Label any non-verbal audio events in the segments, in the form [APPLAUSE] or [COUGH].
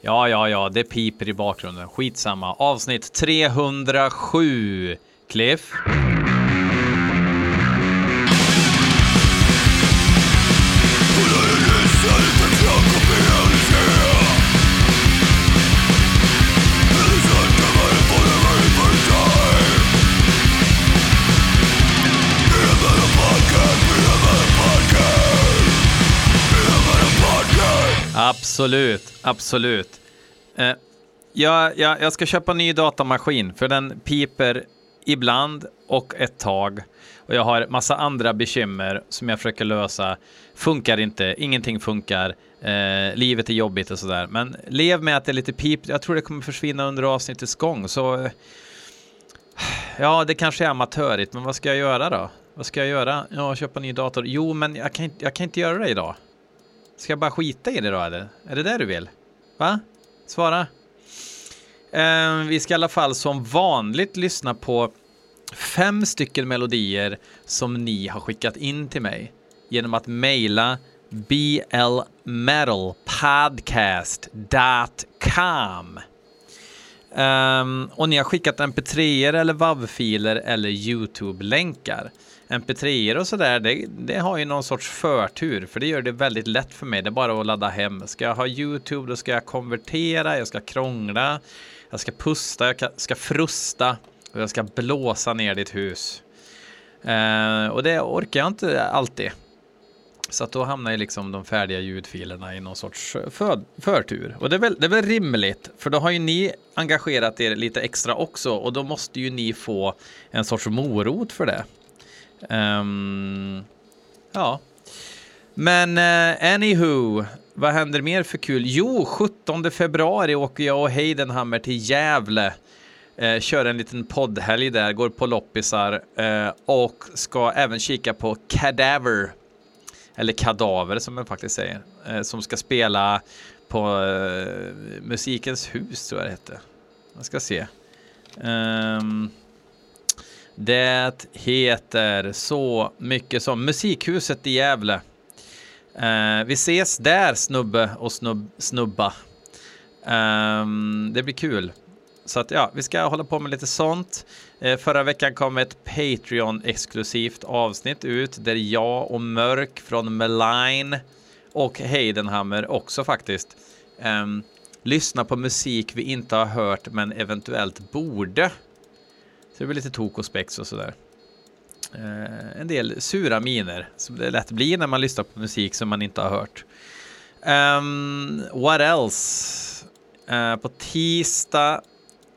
Ja, ja, ja, det piper i bakgrunden. Skitsamma. Avsnitt 307. Cliff. Absolut, absolut. Eh, jag, jag, jag ska köpa ny datamaskin för den piper ibland och ett tag. Och jag har massa andra bekymmer som jag försöker lösa. Funkar inte, ingenting funkar. Eh, livet är jobbigt och sådär. Men lev med att det är lite pip. Jag tror det kommer försvinna under avsnittets gång. Så eh, ja, det kanske är amatörigt, men vad ska jag göra då? Vad ska jag göra? Ja, köpa ny dator. Jo, men jag kan, jag kan inte göra det idag. Ska jag bara skita i det då eller? Är det det du vill? Va? Svara. Eh, vi ska i alla fall som vanligt lyssna på fem stycken melodier som ni har skickat in till mig genom att mejla blmetalpodcast.com. Um, och ni har skickat mp3 eller WAV-filer eller YouTube-länkar mp3 och sådär, det, det har ju någon sorts förtur, för det gör det väldigt lätt för mig. Det är bara att ladda hem. Ska jag ha YouTube, då ska jag konvertera, jag ska krångla, jag ska pusta, jag ska frusta och jag ska blåsa ner ditt hus. Uh, och det orkar jag inte alltid. Så att då hamnar ju liksom de färdiga ljudfilerna i någon sorts eh, för, förtur. Och det är, väl, det är väl rimligt, för då har ju ni engagerat er lite extra också och då måste ju ni få en sorts morot för det. Um, ja. Men uh, anywho, vad händer mer för kul? Jo, 17 februari åker jag och Heidenhammer till Gävle. Eh, kör en liten poddhelg där, går på loppisar eh, och ska även kika på Cadaver. Eller Kadaver som man faktiskt säger. Eh, som ska spela på eh, Musikens hus tror jag det hette. Jag ska se. Um, det heter så mycket som Musikhuset i Gävle. Uh, vi ses där snubbe och snubb, snubba. Um, det blir kul. Så att ja, vi ska hålla på med lite sånt. Eh, förra veckan kom ett Patreon-exklusivt avsnitt ut där jag och Mörk från Meline och Heidenhammer också faktiskt um, lyssnar på musik vi inte har hört men eventuellt borde så det blir lite tok och spex och sådär. Eh, en del sura miner som det lätt blir när man lyssnar på musik som man inte har hört. Um, what else? Uh, på tisdag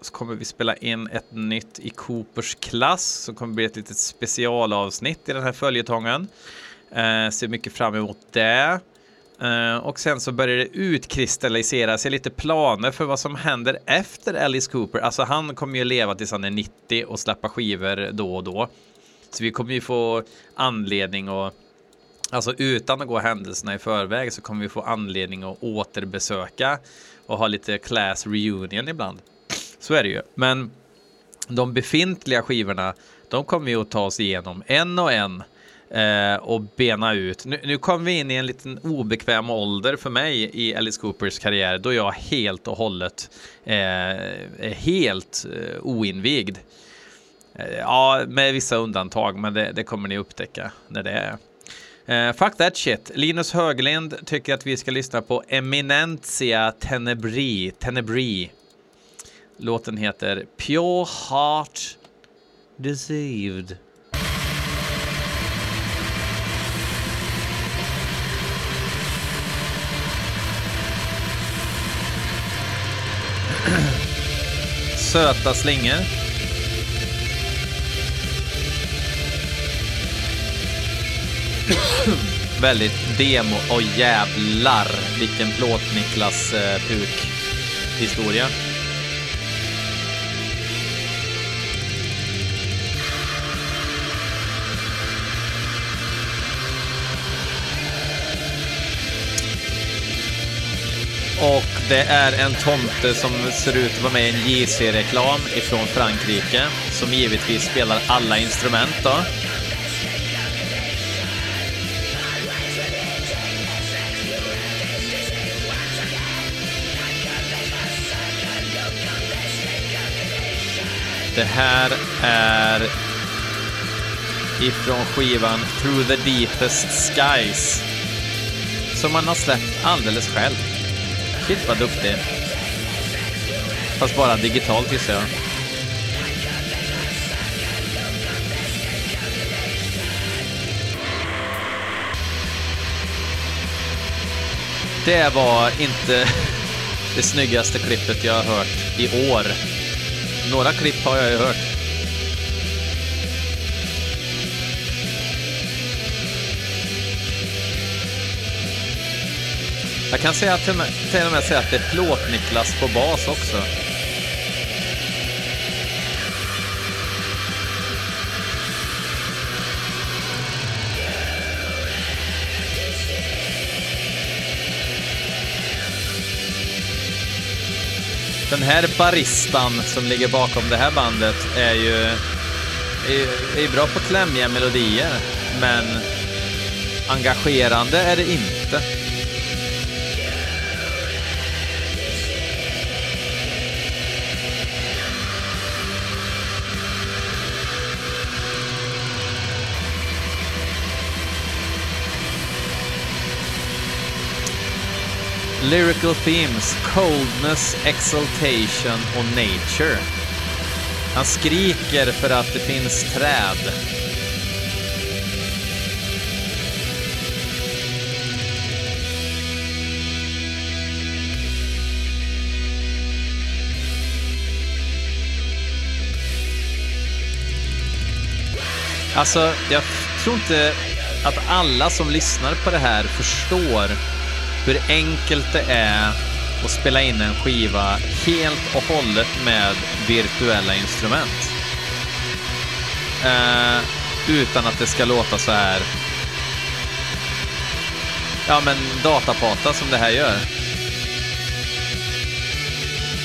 så kommer vi spela in ett nytt i Coopers klass som kommer bli ett litet specialavsnitt i den här följetongen. Eh, ser mycket fram emot det. Eh, och sen så börjar det utkristallisera sig lite planer för vad som händer efter Alice Cooper. Alltså han kommer ju leva tills han är 90 och släppa skivor då och då. Så vi kommer ju få anledning att alltså utan att gå händelserna i förväg så kommer vi få anledning att återbesöka och ha lite class reunion ibland. Så är det ju. Men de befintliga skivorna, de kommer ju att ta oss igenom en och en eh, och bena ut. Nu, nu kom vi in i en liten obekväm ålder för mig i Alice Coopers karriär då jag helt och hållet eh, är helt eh, oinvigd. Eh, ja, med vissa undantag, men det, det, kommer ni upptäcka när det är. Uh, fuck that shit. Linus Höglind tycker att vi ska lyssna på Eminentia Tenebri. Tenebri. Låten heter Pure Heart Deceived. [CLEARS THROAT] Söta slingor. [CLEARS THROAT] Väldigt demo och jävlar vilken plåt-Niklas eh, Puk-historia. Och det är en tomte som ser ut att vara med i en JC-reklam ifrån Frankrike. Som givetvis spelar alla instrument då. Det här är ifrån skivan Through the Deepest Skies. Som man har släppt alldeles själv. Shit vad duktig. Fast bara digitalt gissar jag. Det var inte [LAUGHS] det snyggaste klippet jag har hört i år. Några klipp har jag ju hört. Jag kan säga till, till och med säga att det är Plåt-Niklas på bas också. Den här baristan som ligger bakom det här bandet är ju är, är bra på klämmiga melodier, men engagerande är det inte. Lyrical themes, coldness, exaltation och nature. Han skriker för att det finns träd. Alltså, jag tror inte att alla som lyssnar på det här förstår hur enkelt det är att spela in en skiva helt och hållet med virtuella instrument. Eh, utan att det ska låta så här. Ja, men datapata som det här gör.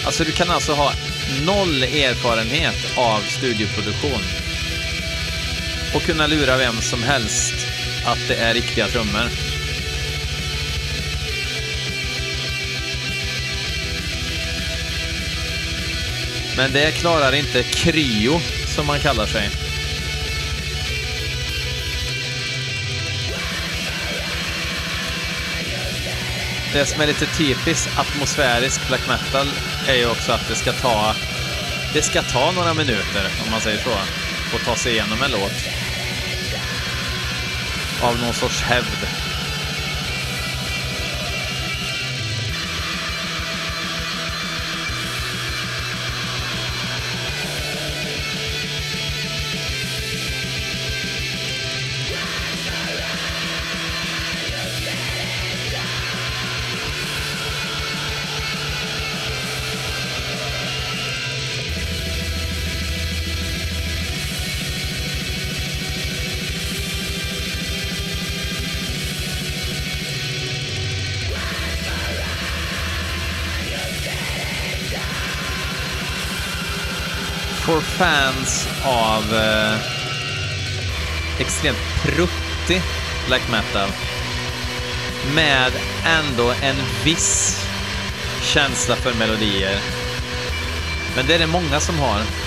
Alltså, du kan alltså ha noll erfarenhet av studioproduktion och kunna lura vem som helst att det är riktiga trummor. Men det klarar inte Kryo, som man kallar sig. Det som är lite typiskt atmosfärisk black metal är ju också att det ska ta det ska ta några minuter, om man säger så, att ta sig igenom en låt. Av någon sorts hävd. Fans av eh, extremt pruttig black metal med ändå en viss känsla för melodier. Men det är det många som har.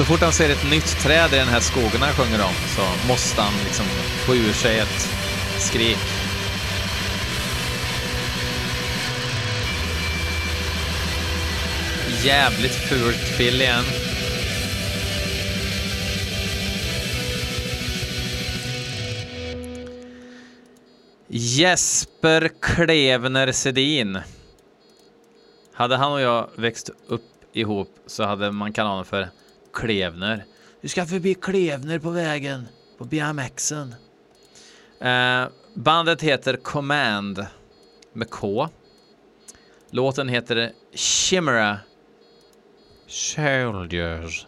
Så fort han ser ett nytt träd i den här skogen han sjunger om så måste han liksom få ur sig ett skrik. Jävligt fult fill igen. Jesper Klevner Sedin. Hade han och jag växt upp ihop så hade man kanalen för Klevner. Du ska förbi Klevner på vägen på BMXen. Eh, bandet heter Command med K. Låten heter Chimera Soldiers.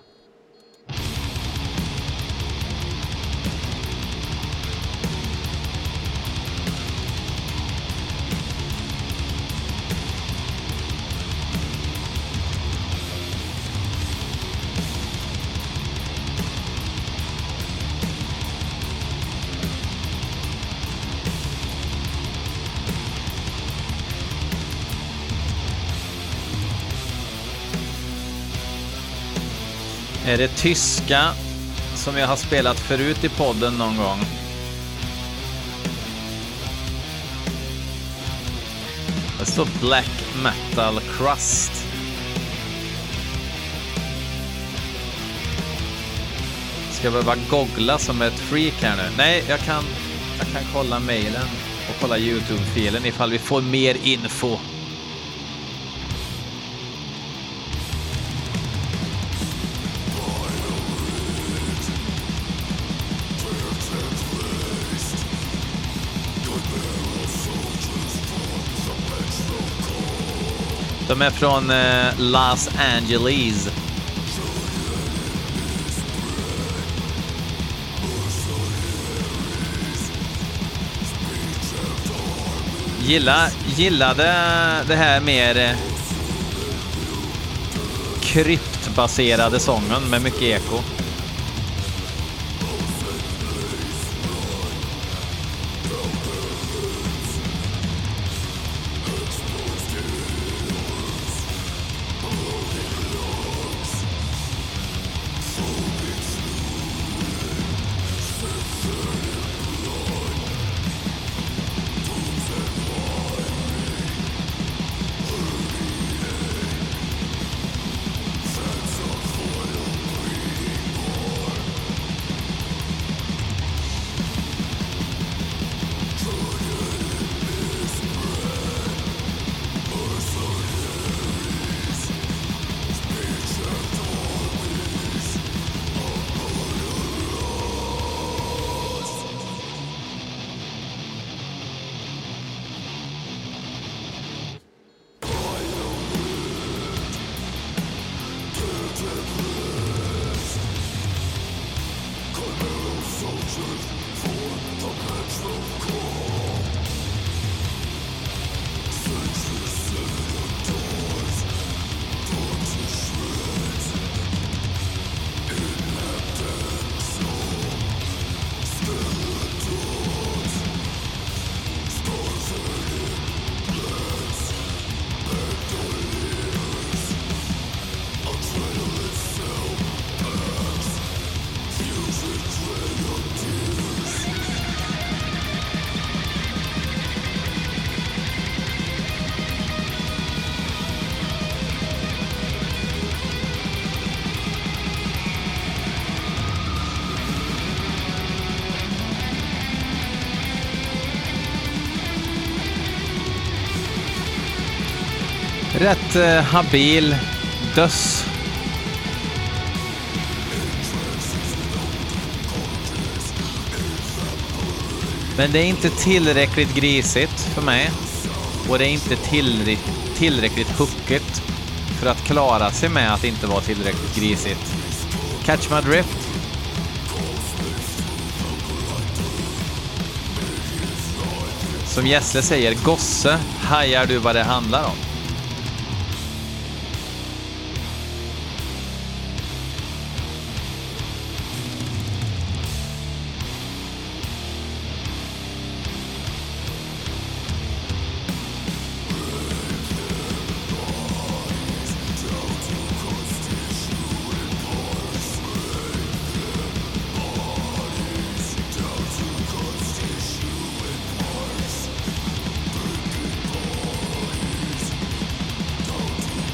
Är det tyska som jag har spelat förut i podden någon gång? Det står Black Metal Crust. Ska jag behöva googla som ett freak här nu? Nej, jag kan, jag kan kolla mejlen och kolla YouTube-filen ifall vi får mer info. De är från eh, Los Angeles. Gilla, gillade det här mer eh, kryptbaserade sången med mycket eko. Rätt eh, habil döss. Men det är inte tillräckligt grisigt för mig. Och det är inte tillräckligt, tillräckligt huckigt för att klara sig med att inte vara tillräckligt grisigt. Catch my drift. Som Gessle säger, gosse, hajar du vad det handlar om?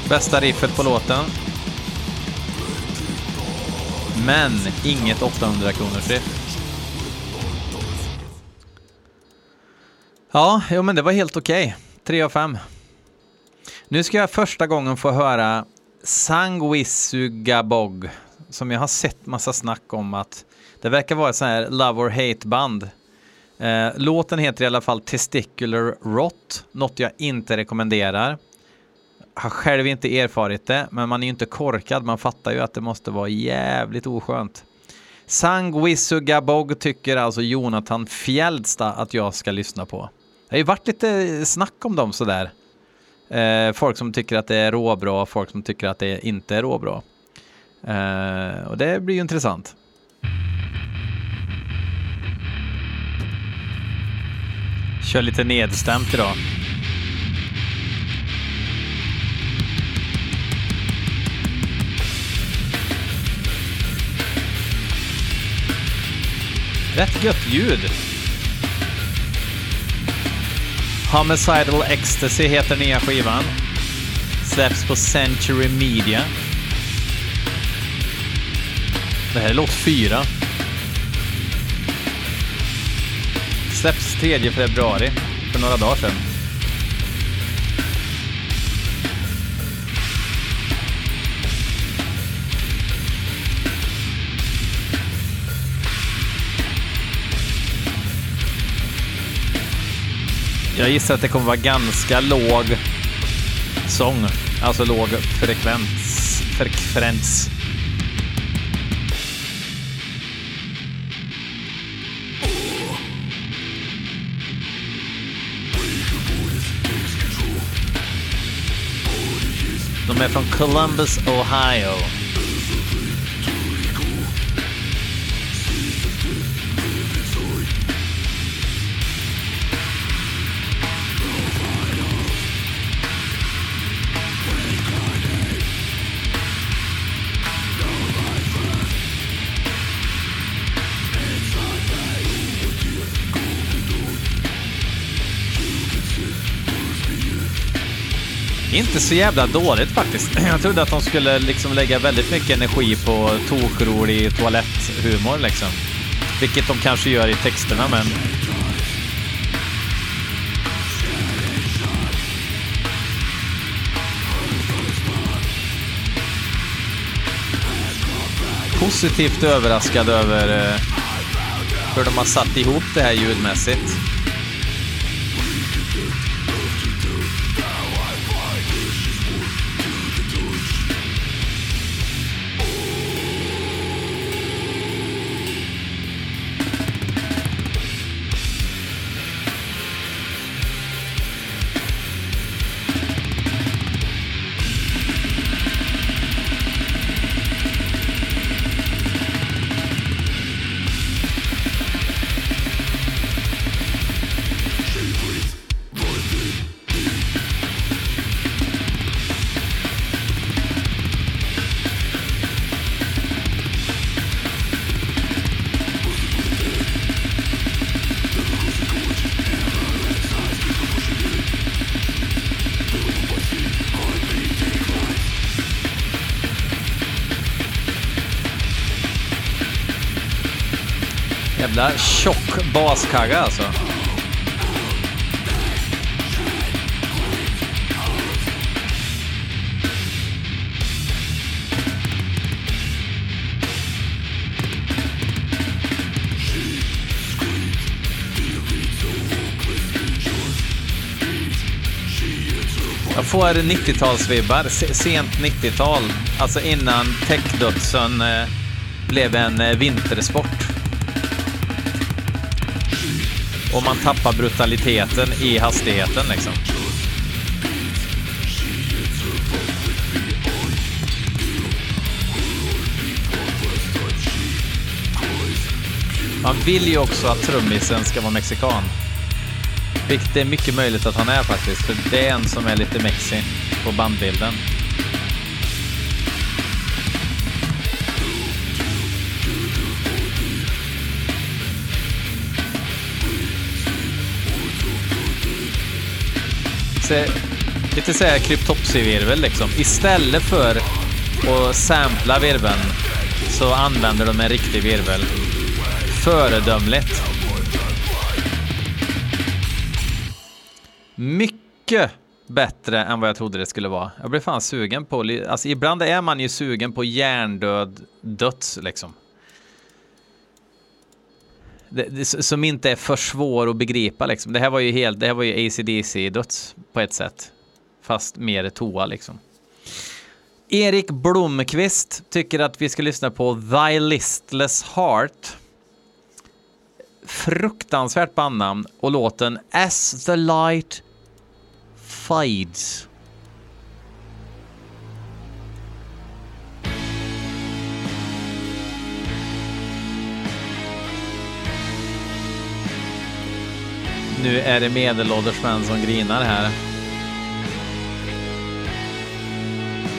Bästa riffet på låten. Men inget 800 kronors riff. Ja, jo, men det var helt okej. Okay. 3 av 5. Nu ska jag första gången få höra Sanguisugabog, som jag har sett massa snack om att det verkar vara ett sånt här love or hate band. Eh, låten heter i alla fall Testicular Rot, något jag inte rekommenderar har själv inte erfarit det, men man är ju inte korkad. Man fattar ju att det måste vara jävligt oskönt. Sangwisugabog tycker alltså Jonathan Fjällsta att jag ska lyssna på. Det har ju varit lite snack om dem sådär. Eh, folk som tycker att det är råbra, folk som tycker att det inte är råbra. Eh, och det blir ju intressant. Kör lite nedstämt idag. Rätt gött ljud. Homicidal Ecstasy heter nya skivan. Släpps på Century Media. Det här är låt fyra. Släpps 3 februari, för några dagar sedan. Jag gissar att det kommer vara ganska låg sång, alltså låg frekvens. frekvens. De är från Columbus, Ohio. Inte så jävla dåligt faktiskt. [CLEARS THROAT] Jag trodde att de skulle liksom lägga väldigt mycket energi på tokrolig toaletthumor liksom. Vilket de kanske gör i texterna, men... Positivt överraskad över eh, hur de har satt ihop det här ljudmässigt. Jävla tjock baskagga alltså. Jag får 90-talsvibbar, sent 90-tal. Alltså innan techdödsen eh, blev en eh, vintersport. Och man tappar brutaliteten i hastigheten liksom. Man vill ju också att trummisen ska vara mexikan. Vilket det är mycket möjligt att han är faktiskt, för det är en som är lite mexi på bandbilden. Lite, lite så här kryptopsy-virvel liksom. Istället för att sampla virveln så använder de en riktig virvel. Föredömligt. Mycket bättre än vad jag trodde det skulle vara. Jag blev fan sugen på, alltså ibland är man ju sugen på hjärndöd döds liksom det, som inte är för svår att begripa liksom. Det här var ju helt, det här var ju ACDC-döds på ett sätt. Fast mer toa liksom. Erik Blomqvist tycker att vi ska lyssna på Thy Listless Heart. Fruktansvärt bandnamn och låten As the Light Fides. Nu är det medelålders män som grinar här.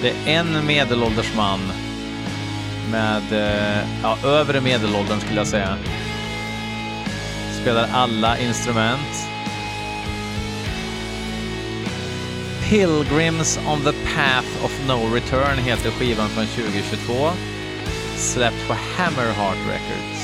Det är en medelålders man med, eh, ja, övre medelåldern skulle jag säga. spelar alla instrument. Pilgrims on the Path of No Return heter skivan från 2022. Släppt på Hammerheart Records.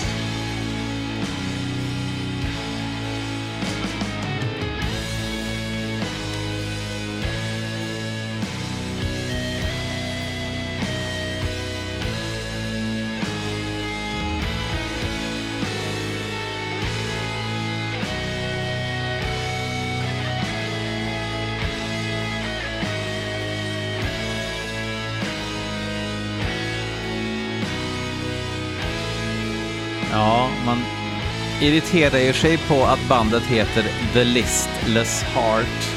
Irriterar ju sig på att bandet heter The Listless Heart.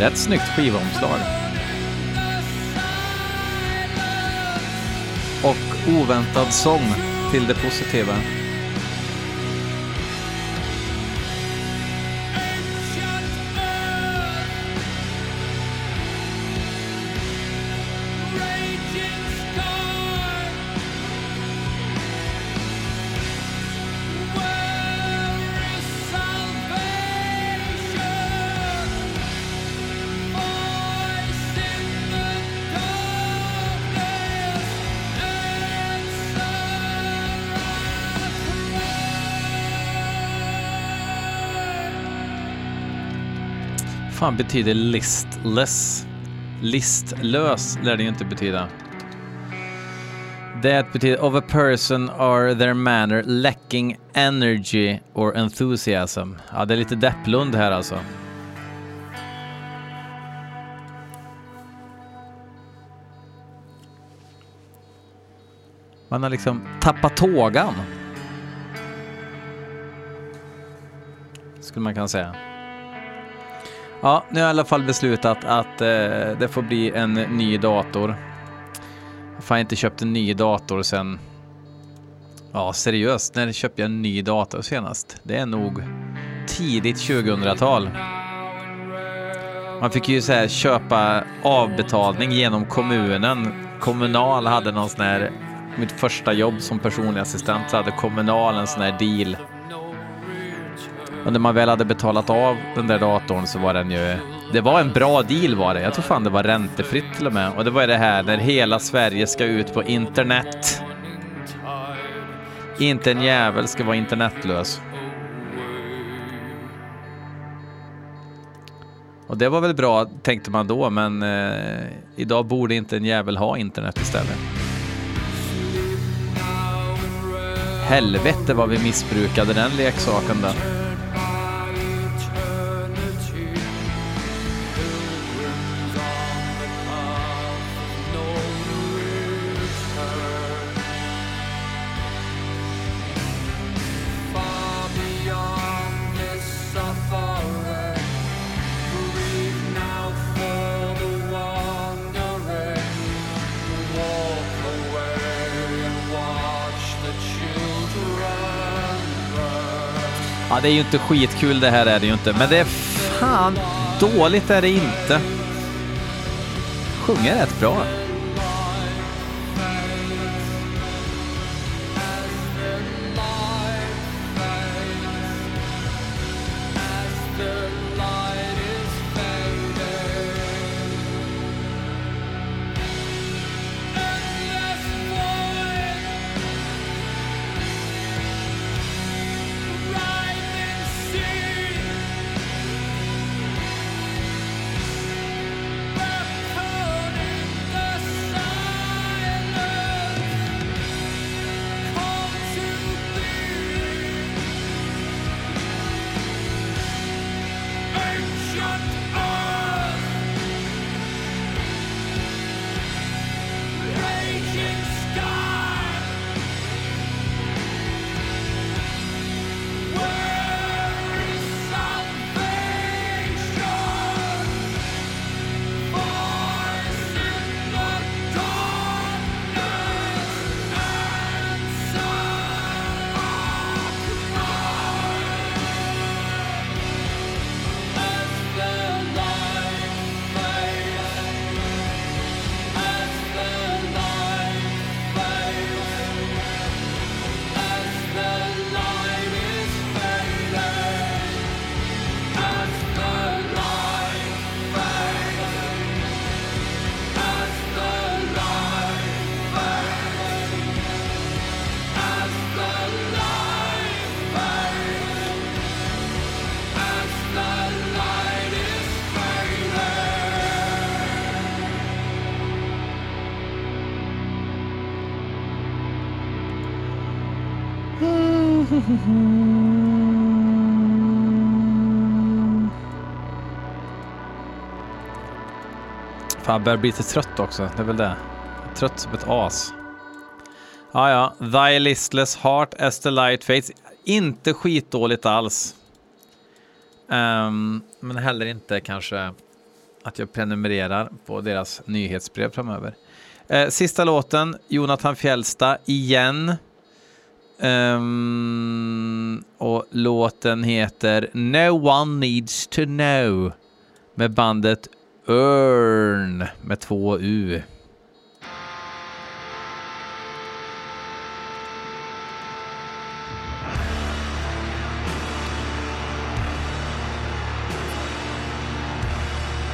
Rätt snyggt skivomslag. Och oväntad sång till det positiva. Fan betyder listless? Listlös lär det ju inte betyda. Det betyder of a person or their manner lacking energy or enthusiasm. Ja, det är lite Depplund här alltså. Man har liksom tappat tågan. Skulle man kunna säga. Ja, nu har jag i alla fall beslutat att eh, det får bli en ny dator. Jag har inte köpt en ny dator sen... Ja, seriöst, när köpte jag en ny dator senast? Det är nog tidigt 2000-tal. Man fick ju så här köpa avbetalning genom kommunen. Kommunal hade någon sån här... Mitt första jobb som personlig assistent så hade Kommunal en sån här deal och när man väl hade betalat av den där datorn så var den ju... Det var en bra deal var det. Jag tror fan det var räntefritt till och med. Och det var det här när hela Sverige ska ut på internet. Inte en jävel ska vara internetlös. Och det var väl bra tänkte man då, men eh, idag borde inte en jävel ha internet istället. Helvete vad vi missbrukade den leksaken då. Det är ju inte skitkul det här är det ju inte, men det är fan dåligt är det inte. Sjunger rätt bra. Fan, börjar bli lite trött också. Det är väl det. Trött som ett as. Ja, ja. Thy listless heart as the light fades. Inte skitdåligt alls. Um, men heller inte kanske att jag prenumererar på deras nyhetsbrev framöver. Uh, sista låten, Jonathan Fjällsta, igen. Um, och låten heter No One Needs To Know med bandet Örn med två U.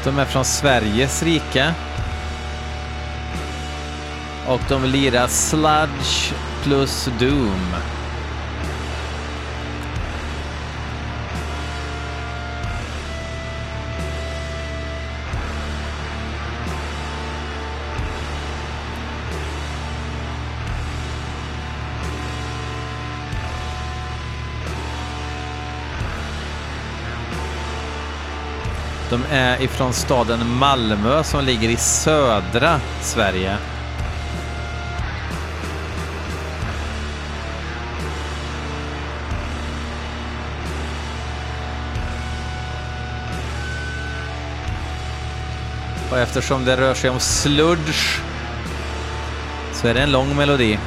De är från Sveriges rike. Och de lirar Sludge plus Doom. De är ifrån staden Malmö som ligger i södra Sverige. Och eftersom det rör sig om sludge så är det en lång melodi.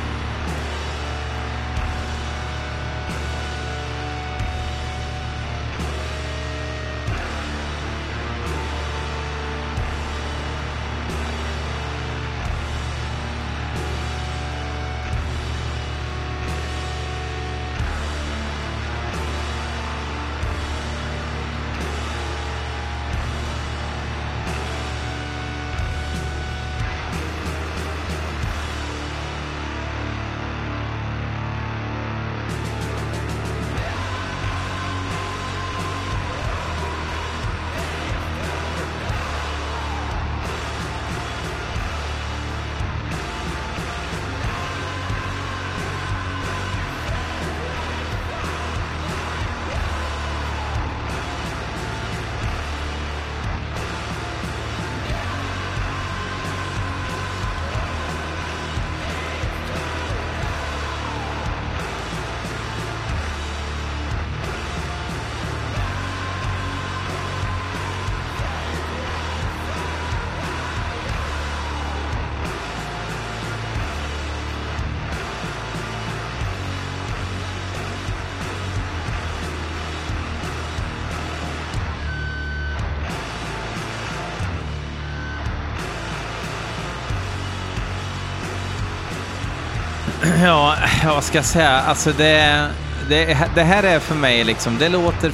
[CLEARS THROAT] Ja, vad ska jag säga? Alltså det, det, det här är för mig liksom, det låter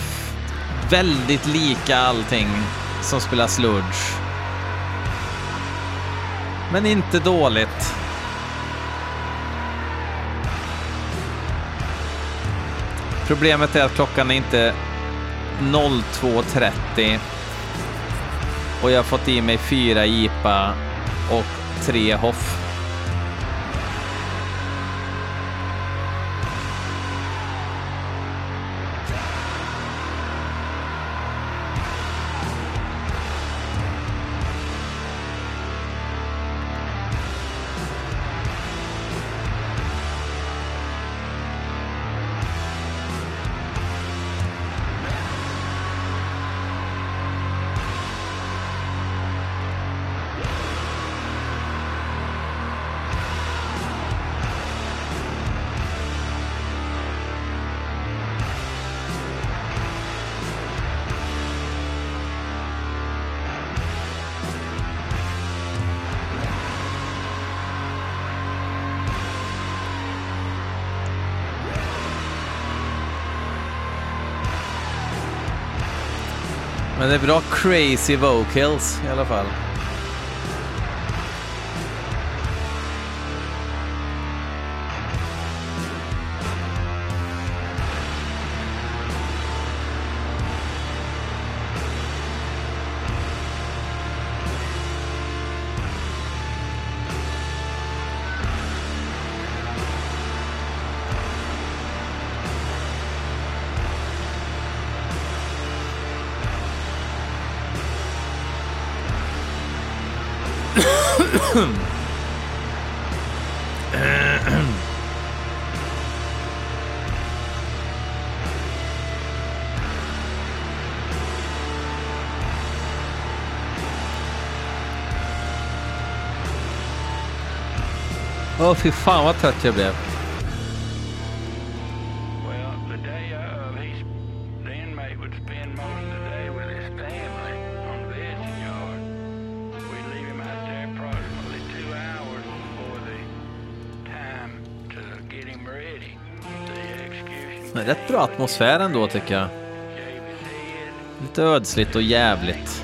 väldigt lika allting som spelar sludge. Men inte dåligt. Problemet är att klockan är inte 02.30 och jag har fått i mig fyra IPA och tre Hoff. Men det är bra crazy vocals i alla fall. Åh, oh, fy fan vad trött jag blev. Rätt bra atmosfär ändå tycker jag. Lite ödsligt och jävligt.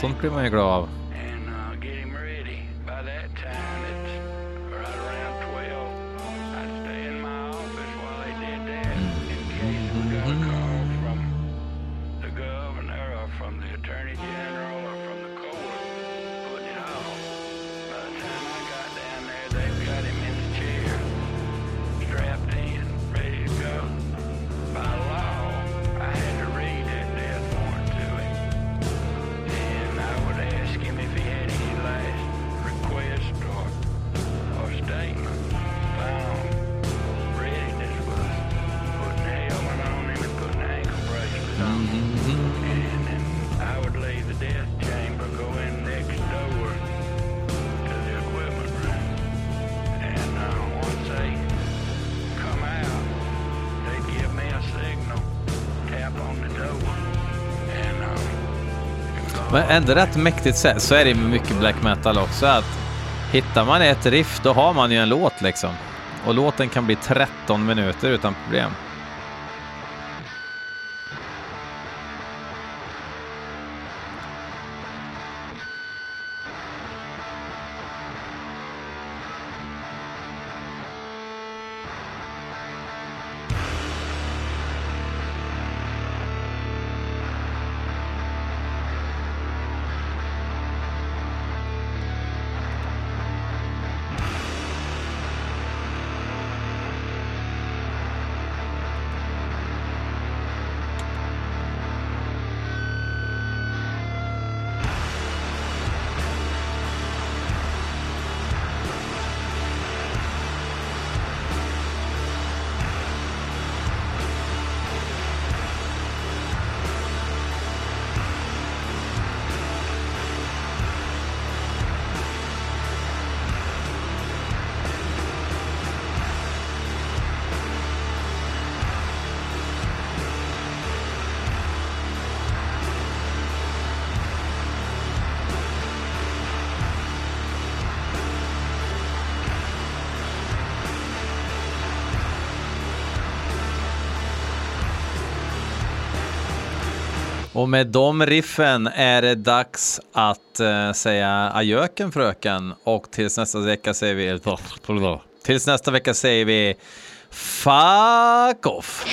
Sånt blir man ju glad av. ändå rätt mäktigt sätt så är det med mycket black metal också att hittar man ett riff då har man ju en låt liksom. Och låten kan bli 13 minuter utan problem. Och med de riffen är det dags att uh, säga ajöken fröken och tills nästa vecka säger vi tills nästa vecka säger vi fuck off.